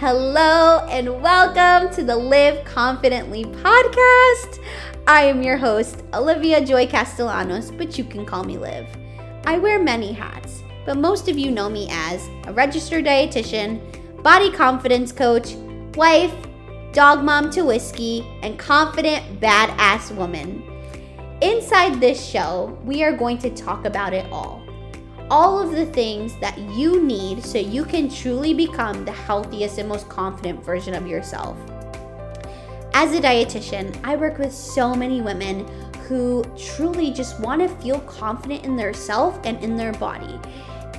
Hello and welcome to the Live Confidently podcast. I am your host, Olivia Joy Castellanos, but you can call me Liv. I wear many hats, but most of you know me as a registered dietitian, body confidence coach, wife, dog mom to whiskey, and confident badass woman. Inside this show, we are going to talk about it all all of the things that you need so you can truly become the healthiest and most confident version of yourself. As a dietitian, I work with so many women who truly just want to feel confident in their self and in their body.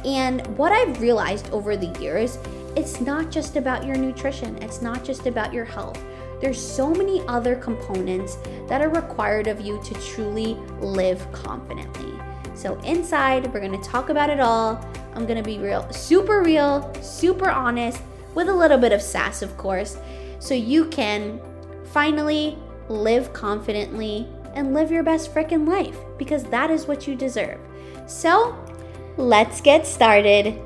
And what I've realized over the years, it's not just about your nutrition, it's not just about your health. There's so many other components that are required of you to truly live confidently. So, inside, we're gonna talk about it all. I'm gonna be real, super real, super honest, with a little bit of sass, of course, so you can finally live confidently and live your best freaking life because that is what you deserve. So, let's get started.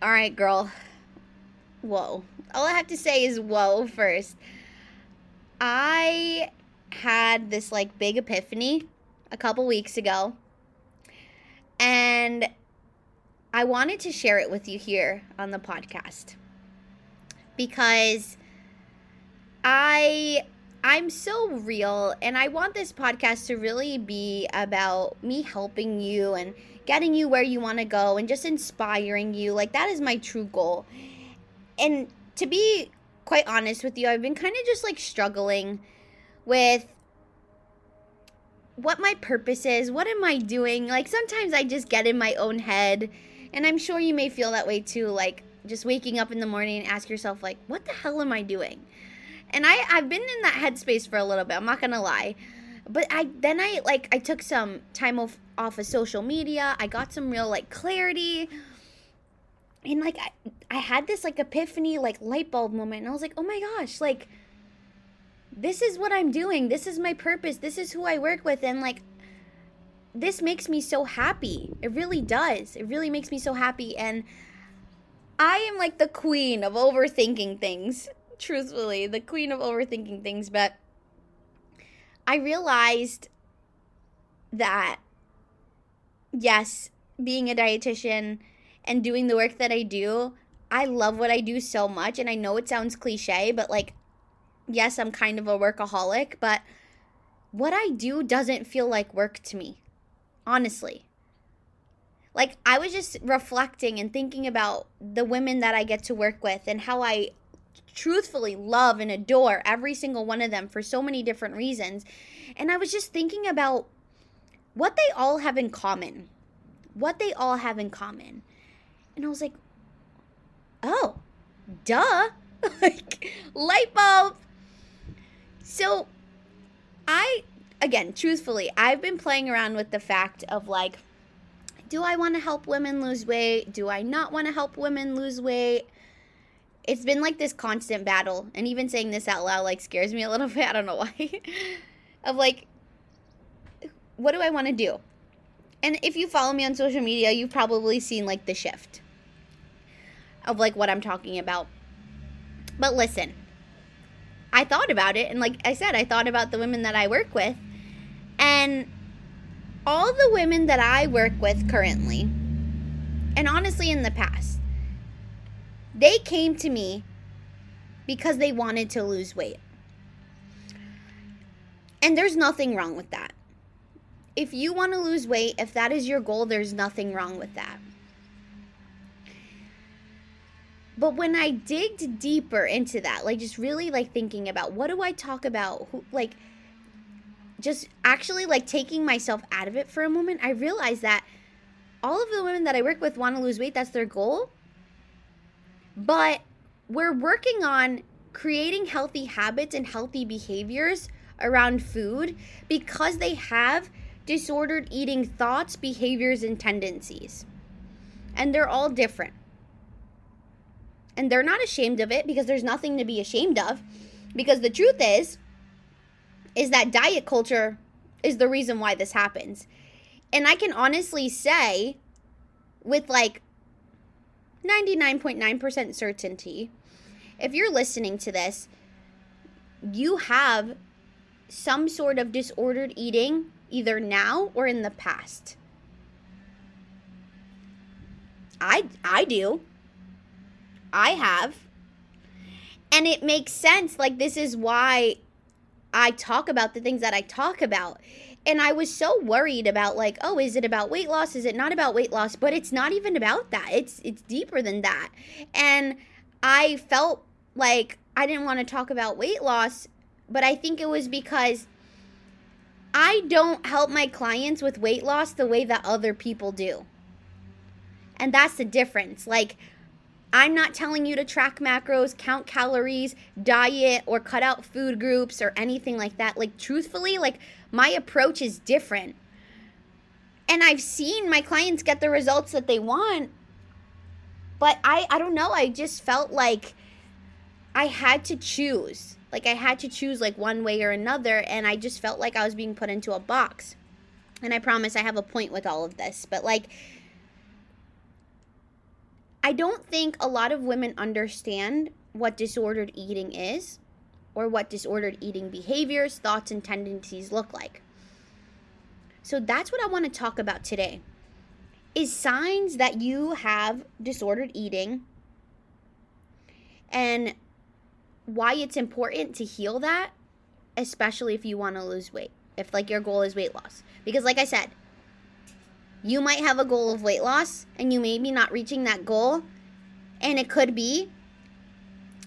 All right, girl. Whoa. All I have to say is whoa first. I had this like big epiphany a couple weeks ago. And I wanted to share it with you here on the podcast because I I'm so real and I want this podcast to really be about me helping you and getting you where you want to go and just inspiring you. Like that is my true goal. And to be quite honest with you, I've been kind of just like struggling with what my purpose is. What am I doing? Like sometimes I just get in my own head, and I'm sure you may feel that way too. Like just waking up in the morning and ask yourself, like, what the hell am I doing? And I I've been in that headspace for a little bit. I'm not gonna lie, but I then I like I took some time off off of social media. I got some real like clarity. And like I, I had this like epiphany like light bulb moment and I was like, "Oh my gosh, like this is what I'm doing. This is my purpose. This is who I work with. And like, this makes me so happy. It really does. It really makes me so happy. And I am like the queen of overthinking things, truthfully, the queen of overthinking things. But I realized that, yes, being a dietitian and doing the work that I do, I love what I do so much. And I know it sounds cliche, but like, yes, I'm kind of a workaholic, but what I do doesn't feel like work to me, honestly. Like, I was just reflecting and thinking about the women that I get to work with and how I truthfully love and adore every single one of them for so many different reasons. And I was just thinking about what they all have in common. What they all have in common. And I was like, oh, duh. like, light bulb. So, I, again, truthfully, I've been playing around with the fact of like, do I want to help women lose weight? Do I not want to help women lose weight? It's been like this constant battle. And even saying this out loud like scares me a little bit. I don't know why. of like, what do I want to do? And if you follow me on social media, you've probably seen like the shift of like what I'm talking about. But listen, I thought about it. And like I said, I thought about the women that I work with. And all the women that I work with currently, and honestly in the past, they came to me because they wanted to lose weight. And there's nothing wrong with that. If you want to lose weight, if that is your goal, there's nothing wrong with that. But when I digged deeper into that, like just really like thinking about what do I talk about, who, like just actually like taking myself out of it for a moment, I realized that all of the women that I work with want to lose weight. That's their goal. But we're working on creating healthy habits and healthy behaviors around food because they have disordered eating thoughts, behaviors, and tendencies. And they're all different and they're not ashamed of it because there's nothing to be ashamed of because the truth is is that diet culture is the reason why this happens and i can honestly say with like 99.9% certainty, if you're listening to this, you have some sort of disordered eating either now or in the past. I I do. I have. And it makes sense like this is why I talk about the things that I talk about. And I was so worried about like, oh, is it about weight loss? Is it not about weight loss? But it's not even about that. It's it's deeper than that. And I felt like I didn't want to talk about weight loss, but I think it was because I don't help my clients with weight loss the way that other people do. And that's the difference. Like I'm not telling you to track macros, count calories, diet, or cut out food groups or anything like that. Like, truthfully, like, my approach is different. And I've seen my clients get the results that they want. But I, I don't know. I just felt like I had to choose. Like, I had to choose, like, one way or another. And I just felt like I was being put into a box. And I promise I have a point with all of this. But, like, I don't think a lot of women understand what disordered eating is or what disordered eating behaviors, thoughts, and tendencies look like. So that's what I want to talk about today. Is signs that you have disordered eating and why it's important to heal that, especially if you want to lose weight. If like your goal is weight loss. Because like I said, you might have a goal of weight loss and you may be not reaching that goal. And it could be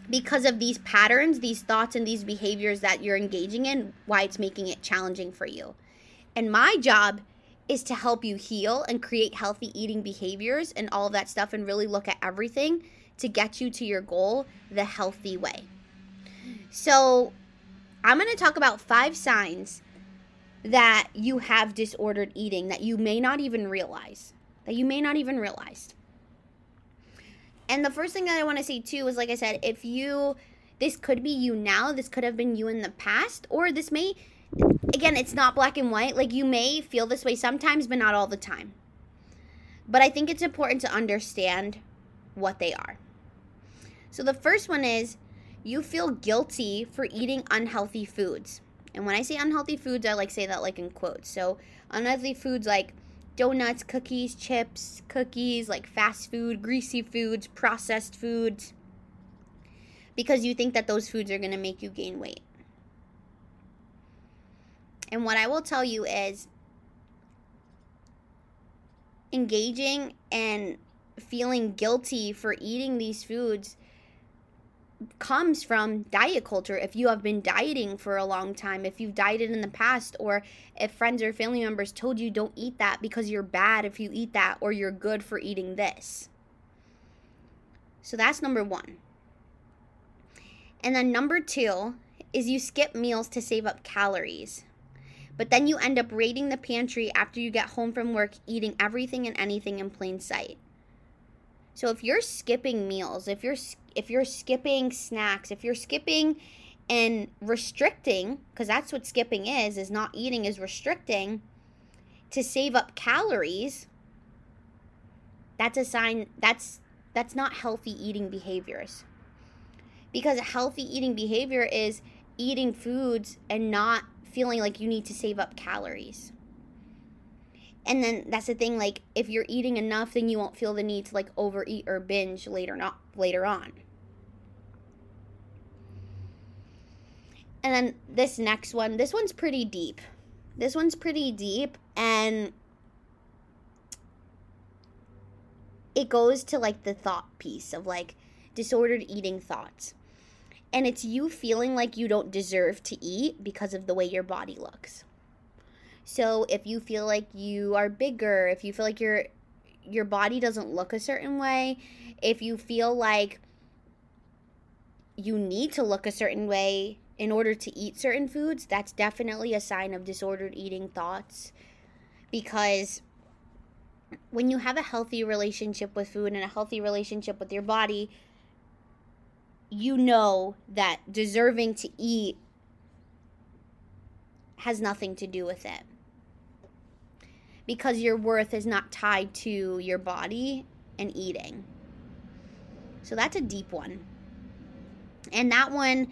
because of these patterns, these thoughts, and these behaviors that you're engaging in, why it's making it challenging for you. And my job is to help you heal and create healthy eating behaviors and all of that stuff and really look at everything to get you to your goal the healthy way. So, I'm going to talk about five signs that you have disordered eating that you may not even realize. That you may not even realize. And the first thing that I want to say too is like I said, if you this could be you now, this could have been you in the past, or this may again, it's not black and white. Like you may feel this way sometimes, but not all the time. But I think it's important to understand what they are. So the first one is you feel guilty for eating unhealthy foods. And when I say unhealthy foods, I like say that like in quotes. So unhealthy foods like donuts, cookies, chips, cookies, like fast food, greasy foods, processed foods. Because you think that those foods are going to make you gain weight. And what I will tell you is engaging and feeling guilty for eating these foods comes from diet culture. If you have been dieting for a long time, if you've dieted in the past, or if friends or family members told you don't eat that because you're bad if you eat that, or you're good for eating this. So that's number one. And then number two is you skip meals to save up calories. But then you end up raiding the pantry after you get home from work, eating everything and anything in plain sight. So if you're skipping meals, if you're if you're skipping snacks, if you're skipping and restricting, because that's what skipping is, is not eating is restricting to save up calories, that's a sign that's that's not healthy eating behaviors. Because a healthy eating behavior is eating foods and not feeling like you need to save up calories. And then that's the thing like if you're eating enough then you won't feel the need to like overeat or binge later not later on. And then this next one, this one's pretty deep. This one's pretty deep and it goes to like the thought piece of like disordered eating thoughts. And it's you feeling like you don't deserve to eat because of the way your body looks. So if you feel like you are bigger, if you feel like your your body doesn't look a certain way, if you feel like you need to look a certain way in order to eat certain foods, that's definitely a sign of disordered eating thoughts because when you have a healthy relationship with food and a healthy relationship with your body, you know that deserving to eat has nothing to do with it. Because your worth is not tied to your body and eating. So that's a deep one. And that one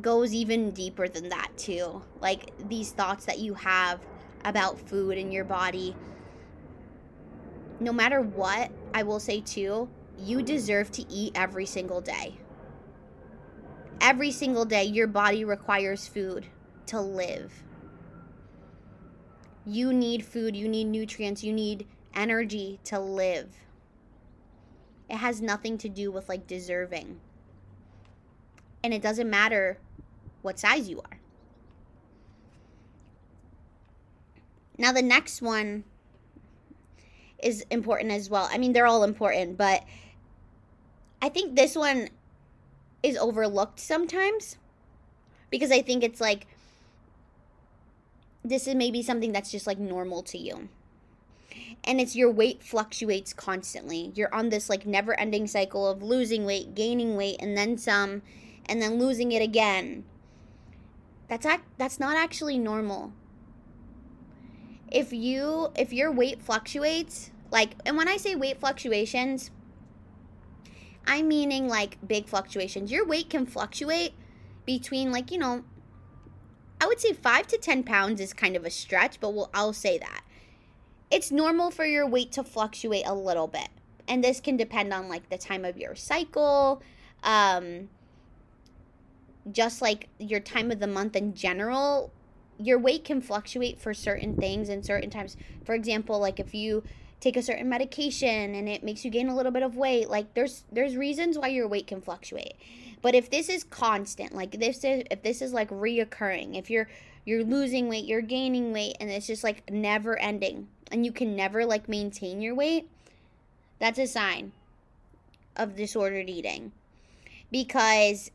goes even deeper than that, too. Like these thoughts that you have about food and your body. No matter what, I will say, too, you deserve to eat every single day. Every single day, your body requires food to live. You need food, you need nutrients, you need energy to live. It has nothing to do with like deserving. And it doesn't matter what size you are. Now, the next one is important as well. I mean, they're all important, but I think this one is overlooked sometimes because I think it's like this is maybe something that's just like normal to you. And it's your weight fluctuates constantly. You're on this like never ending cycle of losing weight, gaining weight, and then some, and then losing it again. That's act- that's not actually normal. If you if your weight fluctuates, like and when I say weight fluctuations, I'm meaning like big fluctuations. Your weight can fluctuate between like, you know, I would say 5 to 10 pounds is kind of a stretch, but we'll, I'll say that. It's normal for your weight to fluctuate a little bit. And this can depend on like the time of your cycle, um, just like your time of the month in general. Your weight can fluctuate for certain things and certain times. For example, like if you take a certain medication and it makes you gain a little bit of weight, like there's there's reasons why your weight can fluctuate. But if this is constant, like this is if this is like reoccurring, if you're you're losing weight, you're gaining weight, and it's just like never ending, and you can never like maintain your weight, that's a sign of disordered eating. Because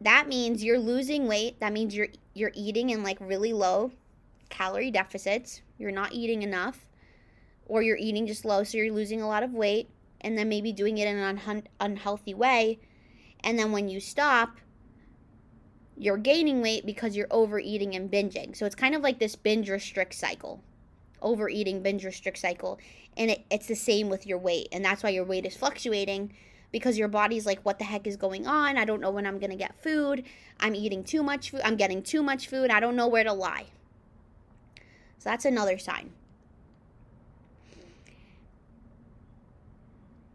that means you're losing weight. That means you're you're eating in like really low calorie deficits. You're not eating enough or you're eating just low so you're losing a lot of weight and then maybe doing it in an un- unhealthy way and then when you stop, you're gaining weight because you're overeating and binging. So it's kind of like this binge restrict cycle. Overeating, binge restrict cycle. And it, it's the same with your weight. And that's why your weight is fluctuating because your body's like, what the heck is going on? I don't know when I'm going to get food. I'm eating too much food. I'm getting too much food. I don't know where to lie. So that's another sign.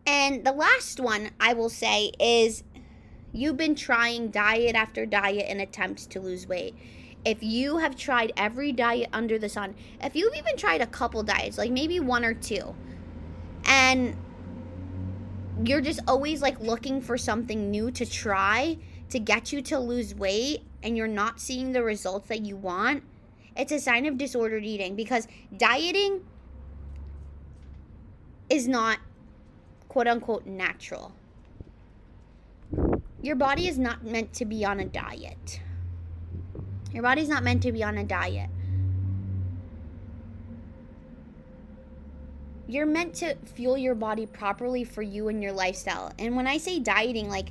And the last one I will say is You've been trying diet after diet in attempts to lose weight. If you have tried every diet under the sun, if you've even tried a couple diets, like maybe one or two, and you're just always like looking for something new to try to get you to lose weight and you're not seeing the results that you want, it's a sign of disordered eating because dieting is not quote unquote natural. Your body is not meant to be on a diet. Your body's not meant to be on a diet. You're meant to fuel your body properly for you and your lifestyle. And when I say dieting, like,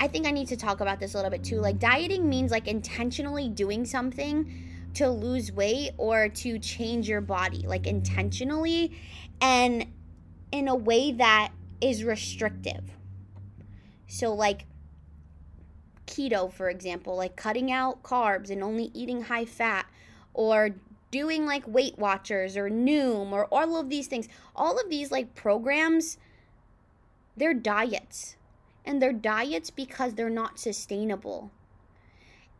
I think I need to talk about this a little bit too. Like, dieting means like intentionally doing something to lose weight or to change your body, like intentionally and in a way that is restrictive so, like keto, for example, like cutting out carbs and only eating high fat, or doing like Weight Watchers or Noom, or all of these things, all of these like programs, they're diets. And they're diets because they're not sustainable.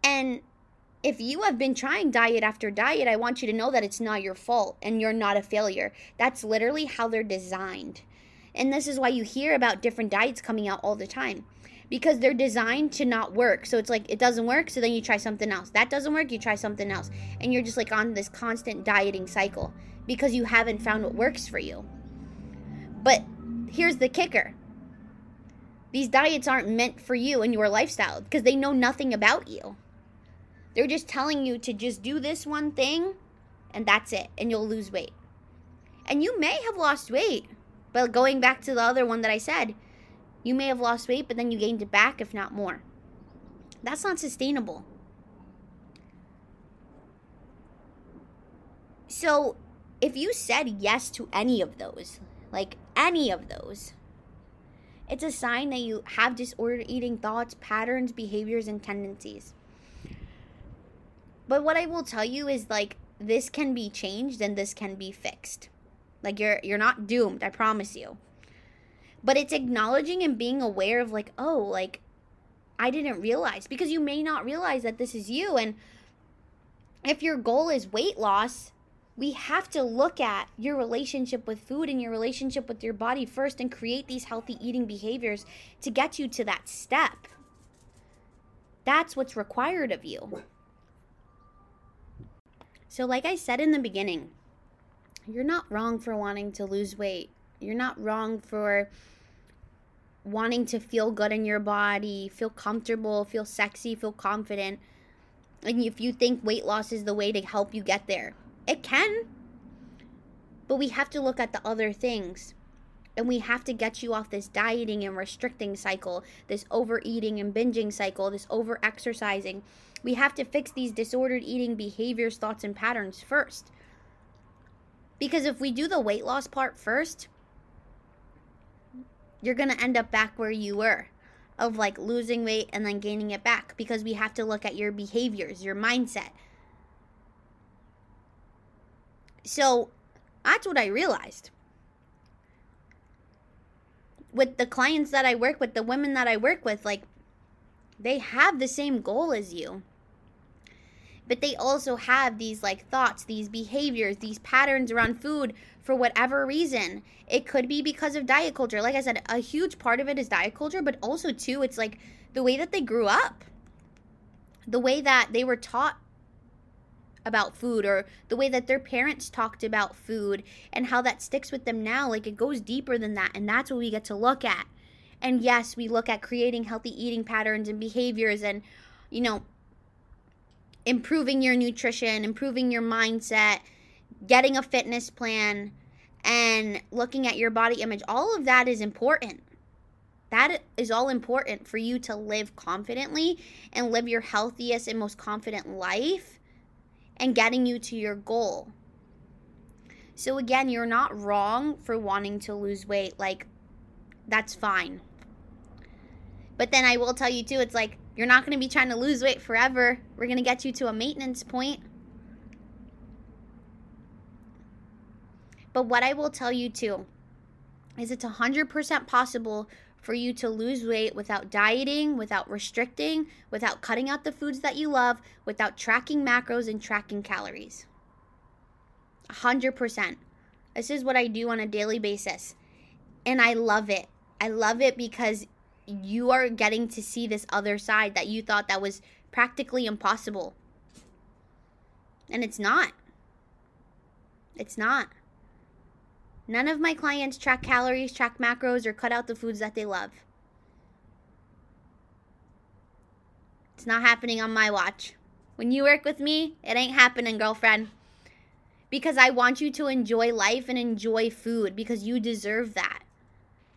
And if you have been trying diet after diet, I want you to know that it's not your fault and you're not a failure. That's literally how they're designed. And this is why you hear about different diets coming out all the time because they're designed to not work. So it's like it doesn't work, so then you try something else. That doesn't work, you try something else. And you're just like on this constant dieting cycle because you haven't found what works for you. But here's the kicker. These diets aren't meant for you and your lifestyle because they know nothing about you. They're just telling you to just do this one thing and that's it, and you'll lose weight. And you may have lost weight but going back to the other one that I said, you may have lost weight, but then you gained it back, if not more. That's not sustainable. So, if you said yes to any of those, like any of those, it's a sign that you have disordered eating thoughts, patterns, behaviors, and tendencies. But what I will tell you is like this can be changed and this can be fixed. Like you're you're not doomed, I promise you. But it's acknowledging and being aware of like, oh, like I didn't realize because you may not realize that this is you and if your goal is weight loss, we have to look at your relationship with food and your relationship with your body first and create these healthy eating behaviors to get you to that step. That's what's required of you. So, like I said in the beginning, you're not wrong for wanting to lose weight. You're not wrong for wanting to feel good in your body, feel comfortable, feel sexy, feel confident. And if you think weight loss is the way to help you get there, it can. But we have to look at the other things. And we have to get you off this dieting and restricting cycle, this overeating and binging cycle, this over exercising. We have to fix these disordered eating behaviors, thoughts, and patterns first. Because if we do the weight loss part first, you're going to end up back where you were of like losing weight and then gaining it back because we have to look at your behaviors, your mindset. So that's what I realized. With the clients that I work with, the women that I work with, like they have the same goal as you. But they also have these like thoughts, these behaviors, these patterns around food for whatever reason. It could be because of diet culture. Like I said, a huge part of it is diet culture, but also too it's like the way that they grew up. The way that they were taught about food or the way that their parents talked about food and how that sticks with them now like it goes deeper than that and that's what we get to look at and yes we look at creating healthy eating patterns and behaviors and you know improving your nutrition improving your mindset getting a fitness plan and looking at your body image all of that is important that is all important for you to live confidently and live your healthiest and most confident life and getting you to your goal. So, again, you're not wrong for wanting to lose weight. Like, that's fine. But then I will tell you, too, it's like you're not going to be trying to lose weight forever. We're going to get you to a maintenance point. But what I will tell you, too, is it's 100% possible for you to lose weight without dieting, without restricting, without cutting out the foods that you love, without tracking macros and tracking calories. 100%. This is what I do on a daily basis. And I love it. I love it because you are getting to see this other side that you thought that was practically impossible. And it's not. It's not. None of my clients track calories, track macros, or cut out the foods that they love. It's not happening on my watch. When you work with me, it ain't happening, girlfriend. Because I want you to enjoy life and enjoy food because you deserve that.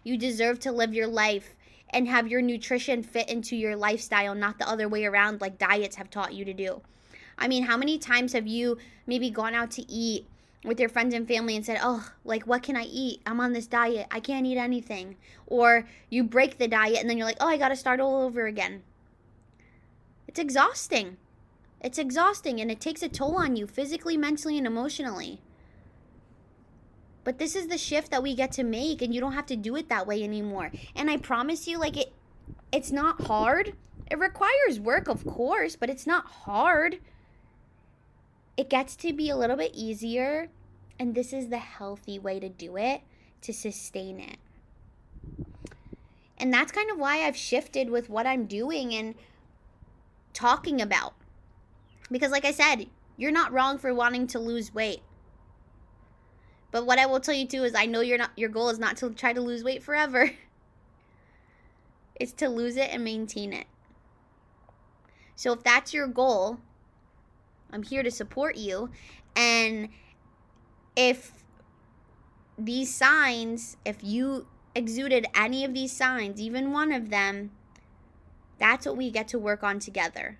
You deserve to live your life and have your nutrition fit into your lifestyle, not the other way around like diets have taught you to do. I mean, how many times have you maybe gone out to eat with your friends and family and said, Oh, like, what can I eat? I'm on this diet. I can't eat anything. Or you break the diet and then you're like, Oh, I got to start all over again. It's exhausting. It's exhausting and it takes a toll on you physically, mentally, and emotionally. But this is the shift that we get to make and you don't have to do it that way anymore. And I promise you like it it's not hard. It requires work, of course, but it's not hard it gets to be a little bit easier, and this is the healthy way to do it to sustain it. And that's kind of why I've shifted with what I'm doing and talking about. Because, like I said, you're not wrong for wanting to lose weight. But what I will tell you too is I know you're not your goal is not to try to lose weight forever. it's to lose it and maintain it. So if that's your goal, I'm here to support you. And if these signs, if you exuded any of these signs, even one of them, that's what we get to work on together.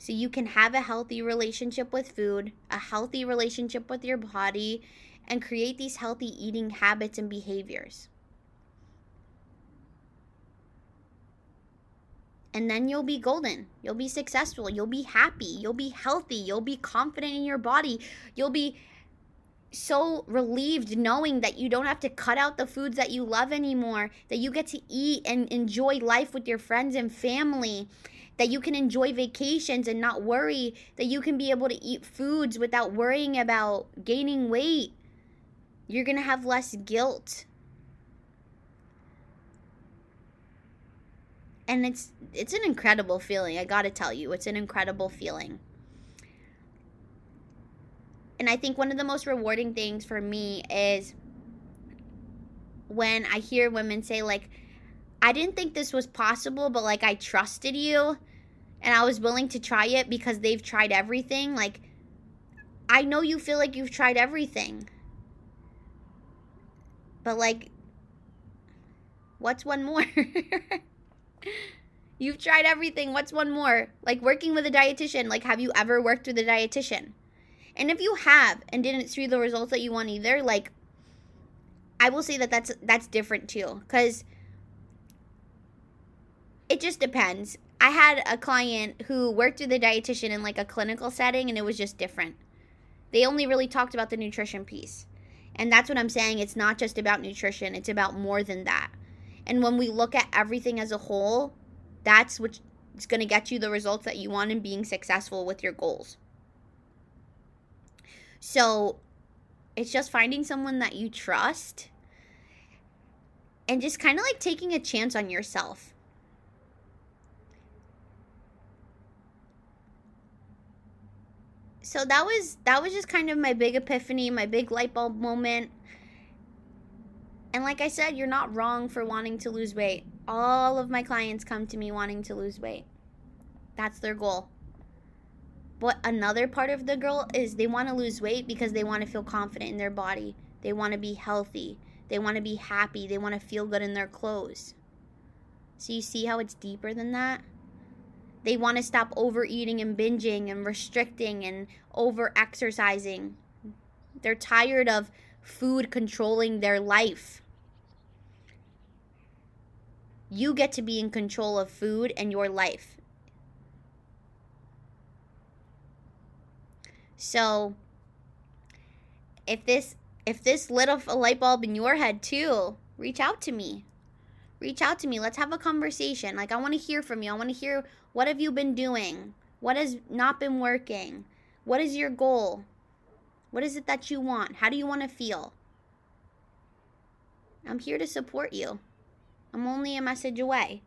so you can have a healthy relationship with food, a healthy relationship with your body, and create these healthy eating habits and behaviors. And then you'll be golden. You'll be successful. You'll be happy. You'll be healthy. You'll be confident in your body. You'll be so relieved knowing that you don't have to cut out the foods that you love anymore, that you get to eat and enjoy life with your friends and family, that you can enjoy vacations and not worry, that you can be able to eat foods without worrying about gaining weight. You're going to have less guilt. And it's it's an incredible feeling. I got to tell you, it's an incredible feeling. And I think one of the most rewarding things for me is when I hear women say, like, I didn't think this was possible, but like I trusted you and I was willing to try it because they've tried everything. Like, I know you feel like you've tried everything. But like, what's one more? You've tried everything. What's one more? Like working with a dietitian. Like, have you ever worked with a dietitian? And if you have and didn't see the results that you want either, like I will say that that's that's different too cuz it just depends. I had a client who worked with a dietitian in like a clinical setting and it was just different. They only really talked about the nutrition piece. And that's what I'm saying, it's not just about nutrition, it's about more than that. And when we look at everything as a whole, that's what's going to get you the results that you want in being successful with your goals. So it's just finding someone that you trust and just kind of like taking a chance on yourself. So that was that was just kind of my big epiphany, my big light bulb moment. And like I said, you're not wrong for wanting to lose weight. All of my clients come to me wanting to lose weight. That's their goal. But another part of the girl is they want to lose weight because they want to feel confident in their body. They want to be healthy. They want to be happy. They want to feel good in their clothes. So you see how it's deeper than that? They want to stop overeating and binging and restricting and over exercising. They're tired of food controlling their life. You get to be in control of food and your life. So if this if this lit up a light bulb in your head too, reach out to me. Reach out to me. Let's have a conversation. Like I want to hear from you. I want to hear what have you been doing? What has not been working? What is your goal? What is it that you want? How do you want to feel? I'm here to support you. I'm only a message away.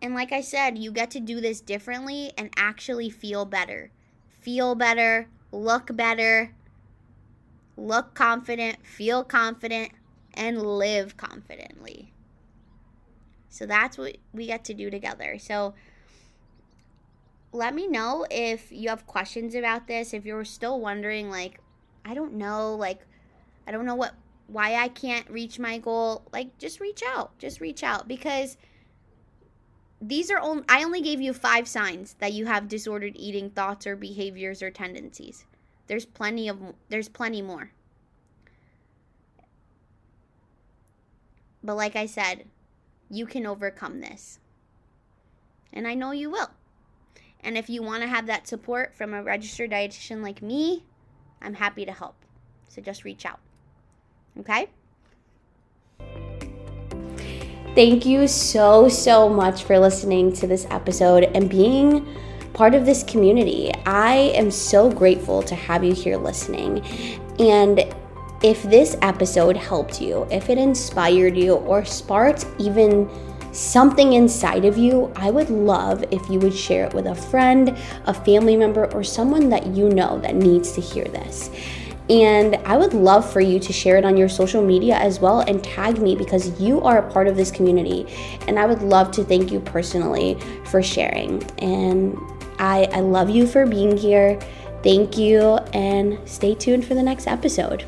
And like I said, you get to do this differently and actually feel better feel better, look better, look confident, feel confident, and live confidently. So that's what we get to do together. So let me know if you have questions about this, if you're still wondering like I don't know, like I don't know what why I can't reach my goal, like just reach out. Just reach out because these are only I only gave you 5 signs that you have disordered eating thoughts or behaviors or tendencies. There's plenty of there's plenty more. But like I said, you can overcome this. And I know you will. And if you want to have that support from a registered dietitian like me, I'm happy to help. So just reach out. Okay? Thank you so, so much for listening to this episode and being part of this community. I am so grateful to have you here listening. And if this episode helped you, if it inspired you, or sparked even something inside of you, I would love if you would share it with a friend, a family member, or someone that you know that needs to hear this. And I would love for you to share it on your social media as well and tag me because you are a part of this community. And I would love to thank you personally for sharing. And I, I love you for being here. Thank you, and stay tuned for the next episode.